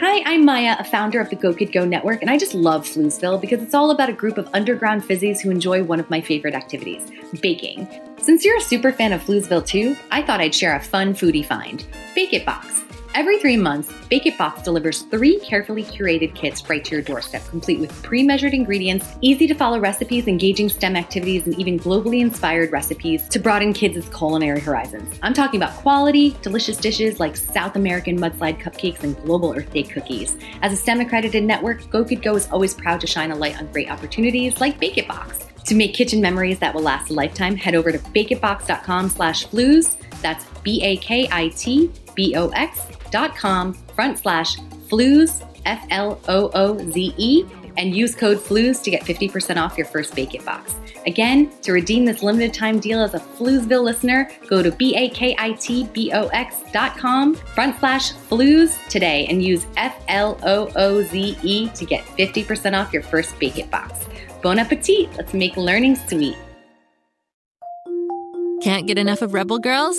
Hi, I'm Maya, a founder of the Go Kid Go Network, and I just love Floozeville because it's all about a group of underground fizzies who enjoy one of my favorite activities baking. Since you're a super fan of Floozeville too, I thought I'd share a fun foodie find Bake It Box. Every three months, Bake It Box delivers three carefully curated kits right to your doorstep, complete with pre measured ingredients, easy to follow recipes, engaging STEM activities, and even globally inspired recipes to broaden kids' culinary horizons. I'm talking about quality, delicious dishes like South American mudslide cupcakes and global Earth Day cookies. As a STEM accredited network, Go Kid Go is always proud to shine a light on great opportunities like Bake It Box. To make kitchen memories that will last a lifetime, head over to bakeitbox.com slash flooze. That's B-A-K-I-T-B-O-X dot com front slash flooze, F L O O Z E, and use code FLOOZE to get 50% off your first Bake It box. Again, to redeem this limited time deal as a Floozeville listener, go to B-A-K-I-T-B-O-X dot com front slash flooze today and use F-L-O-O-Z-E to get 50% off your first Bake It box. Bon appetit! Let's make learning sweet. Can't get enough of Rebel Girls?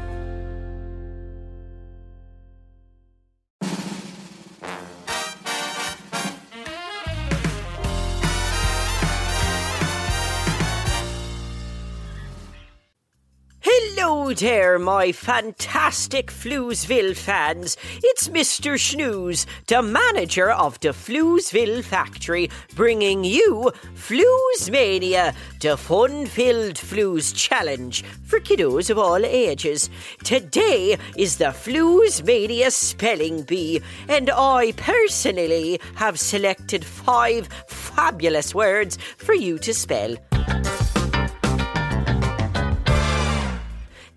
There, my fantastic Floozeville fans. It's Mr. Shnews, the manager of the Floozeville factory, bringing you Floozemania, the fun-filled Flooze challenge for kiddos of all ages. Today is the Floozemania spelling bee, and I personally have selected five fabulous words for you to spell.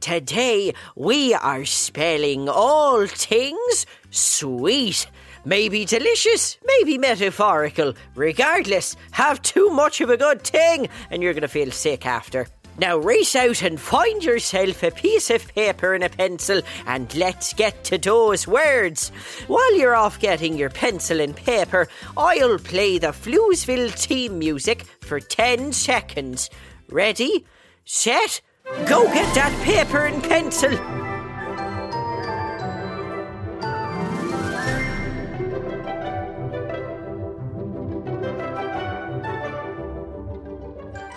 Today we are spelling all things sweet. Maybe delicious, maybe metaphorical. Regardless, have too much of a good thing and you're going to feel sick after. Now race out and find yourself a piece of paper and a pencil and let's get to those words. While you're off getting your pencil and paper, I'll play the Floozeville theme music for 10 seconds. Ready? Set? Go get that paper and pencil.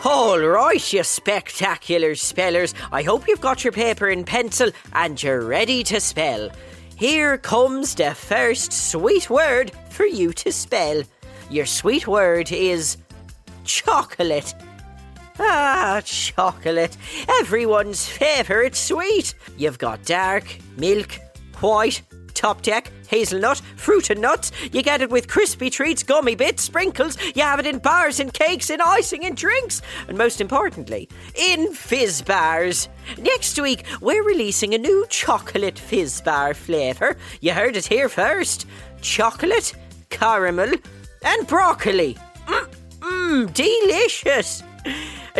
All right, you spectacular spellers. I hope you've got your paper and pencil and you're ready to spell. Here comes the first sweet word for you to spell. Your sweet word is chocolate. Ah, chocolate. Everyone's favourite sweet. You've got dark, milk, white, top deck, hazelnut, fruit and nuts. You get it with crispy treats, gummy bits, sprinkles. You have it in bars and cakes, in icing and drinks. And most importantly, in Fizzbars. Next week, we're releasing a new chocolate Fizzbar flavour. You heard it here first. Chocolate, caramel, and broccoli. Mmm, mm, delicious.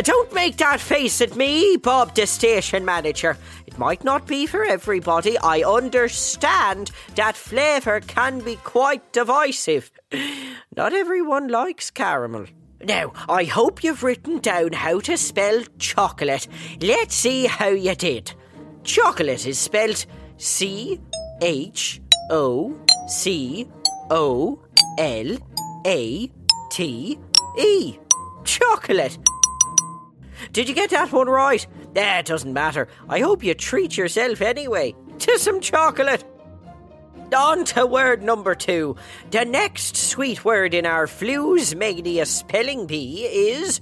Don't make that face at me, Bob, the station manager. It might not be for everybody. I understand that flavour can be quite divisive. Not everyone likes caramel. Now, I hope you've written down how to spell chocolate. Let's see how you did. Chocolate is spelt C H O C O L A T E. Chocolate. Did you get that one right? It doesn't matter. I hope you treat yourself anyway to some chocolate. On to word number two. The next sweet word in our Floozemania spelling bee is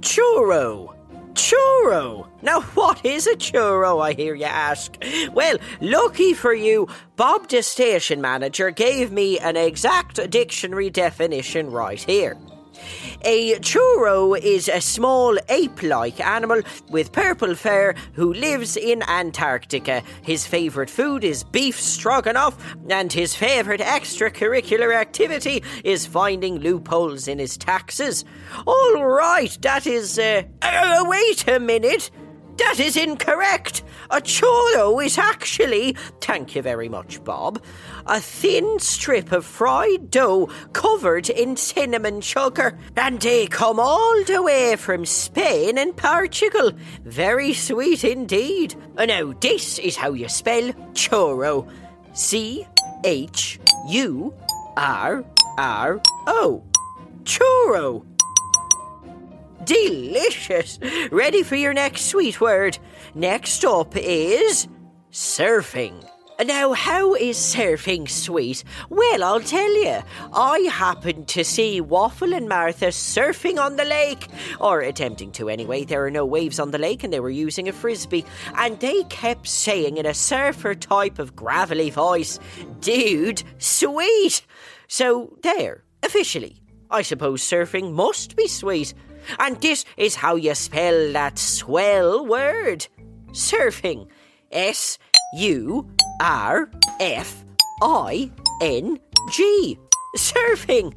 churro. Churro. Now, what is a churro, I hear you ask? Well, lucky for you, Bob, the station manager, gave me an exact dictionary definition right here. A churro is a small ape like animal with purple fur who lives in Antarctica. His favourite food is beef stroganoff, and his favourite extracurricular activity is finding loopholes in his taxes. All right, that is. Uh, uh, wait a minute. That is incorrect. A churro is actually, thank you very much, Bob, a thin strip of fried dough covered in cinnamon sugar. And they come all the way from Spain and Portugal. Very sweet indeed. And now, this is how you spell churro C H U R R O. Churro. Delicious! Ready for your next sweet word. Next up is surfing. Now, how is surfing sweet? Well, I'll tell you. I happened to see Waffle and Martha surfing on the lake, or attempting to anyway. There are no waves on the lake and they were using a frisbee. And they kept saying in a surfer type of gravelly voice, Dude, sweet! So, there, officially. I suppose surfing must be sweet. And this is how you spell that swell word surfing. S U R F I N G. Surfing.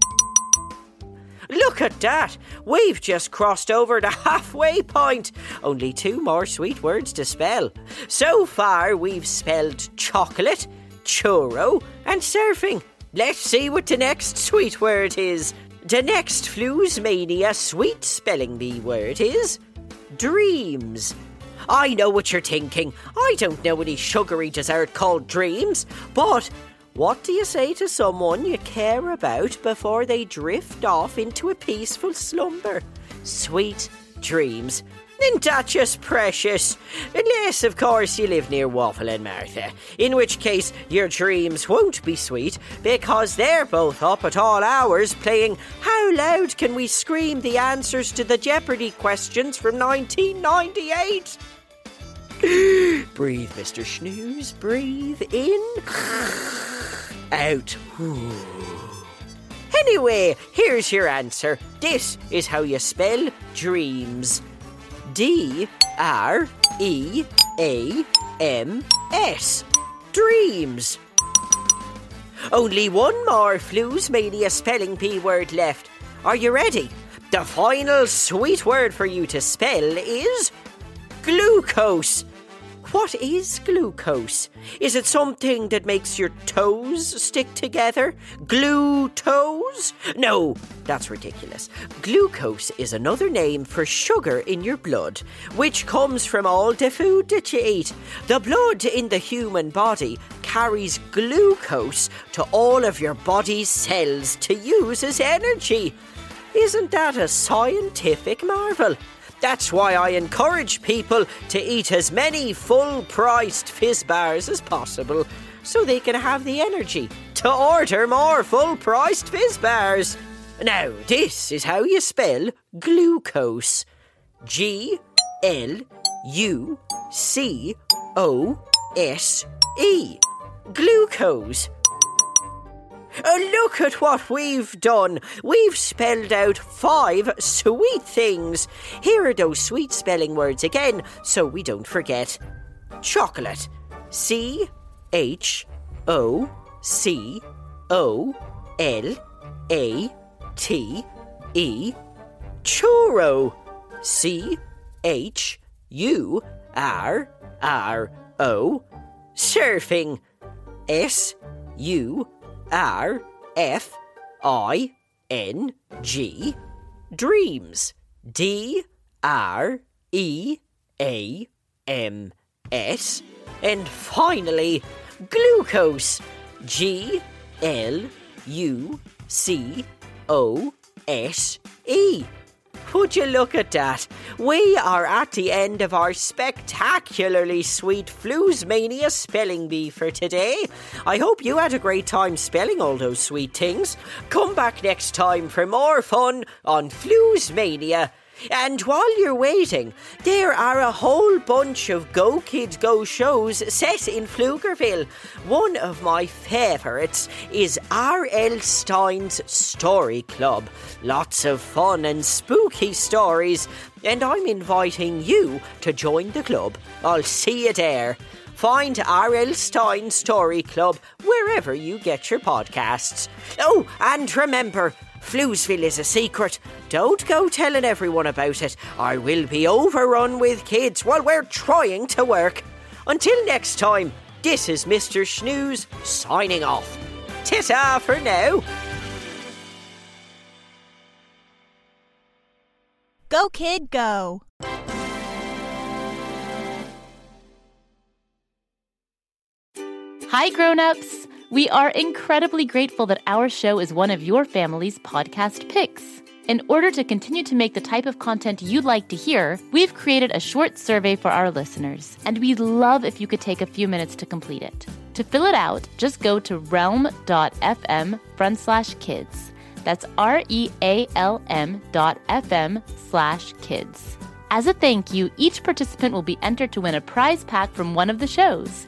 Look at that! We've just crossed over the halfway point. Only two more sweet words to spell. So far, we've spelled chocolate, churro, and surfing. Let's see what the next sweet word is. The next Floozemania sweet spelling bee word is dreams. I know what you're thinking. I don't know any sugary dessert called dreams, but what do you say to someone you care about before they drift off into a peaceful slumber? Sweet dreams. That just precious? Unless, of course, you live near Waffle and Martha, in which case your dreams won't be sweet because they're both up at all hours playing How Loud Can We Scream the Answers to the Jeopardy questions from 1998. breathe, Mr. Shnews. Breathe in. Out. Anyway, here's your answer. This is how you spell dreams. D R E A M S. Dreams. Only one more Floozemania spelling P word left. Are you ready? The final sweet word for you to spell is glucose. What is glucose? Is it something that makes your toes stick together? Glue toes? No, that's ridiculous. Glucose is another name for sugar in your blood, which comes from all the food that you eat. The blood in the human body carries glucose to all of your body's cells to use as energy. Isn't that a scientific marvel? That's why I encourage people to eat as many full priced Fizzbars as possible so they can have the energy to order more full priced Fizzbars. Now, this is how you spell glucose G L U C O S E. Glucose. Look at what we've done. We've spelled out five sweet things. Here are those sweet spelling words again, so we don't forget. Chocolate. C H O C O L A T E. Churro. C H U R R O. Surfing. S U R F I N G. Dreams. D R E A M S. And finally glucose. G L U C O S E. Would you look at that? We are at the end of our spectacularly sweet Floozemania spelling bee for today. I hope you had a great time spelling all those sweet things. Come back next time for more fun on Floozemania. And while you're waiting, there are a whole bunch of Go Kids Go shows set in Floozeville. One of my favourites is R.L. Stine's Story Club. Lots of fun and spooky stories, and I'm inviting you to join the club. I'll see you there. Find R.L. Stine Story Club wherever you get your podcasts. Oh, and remember, Floozeville is a secret. Don't go telling everyone about it, or we'll be overrun with kids while we're trying to work. Until next time, this is Mr. Shnews signing off. Ta for now. Go, kid, go. Hi, grown-ups. We are incredibly grateful that our show is one of your family's podcast picks. In order to continue to make the type of content you'd like to hear, we've created a short survey for our listeners, and we'd love if you could take a few minutes to complete it. To fill it out, just go to realm.fm front slash kids. That's R E A L M dot FM slash kids. As a thank you, each participant will be entered to win a prize pack from one of the shows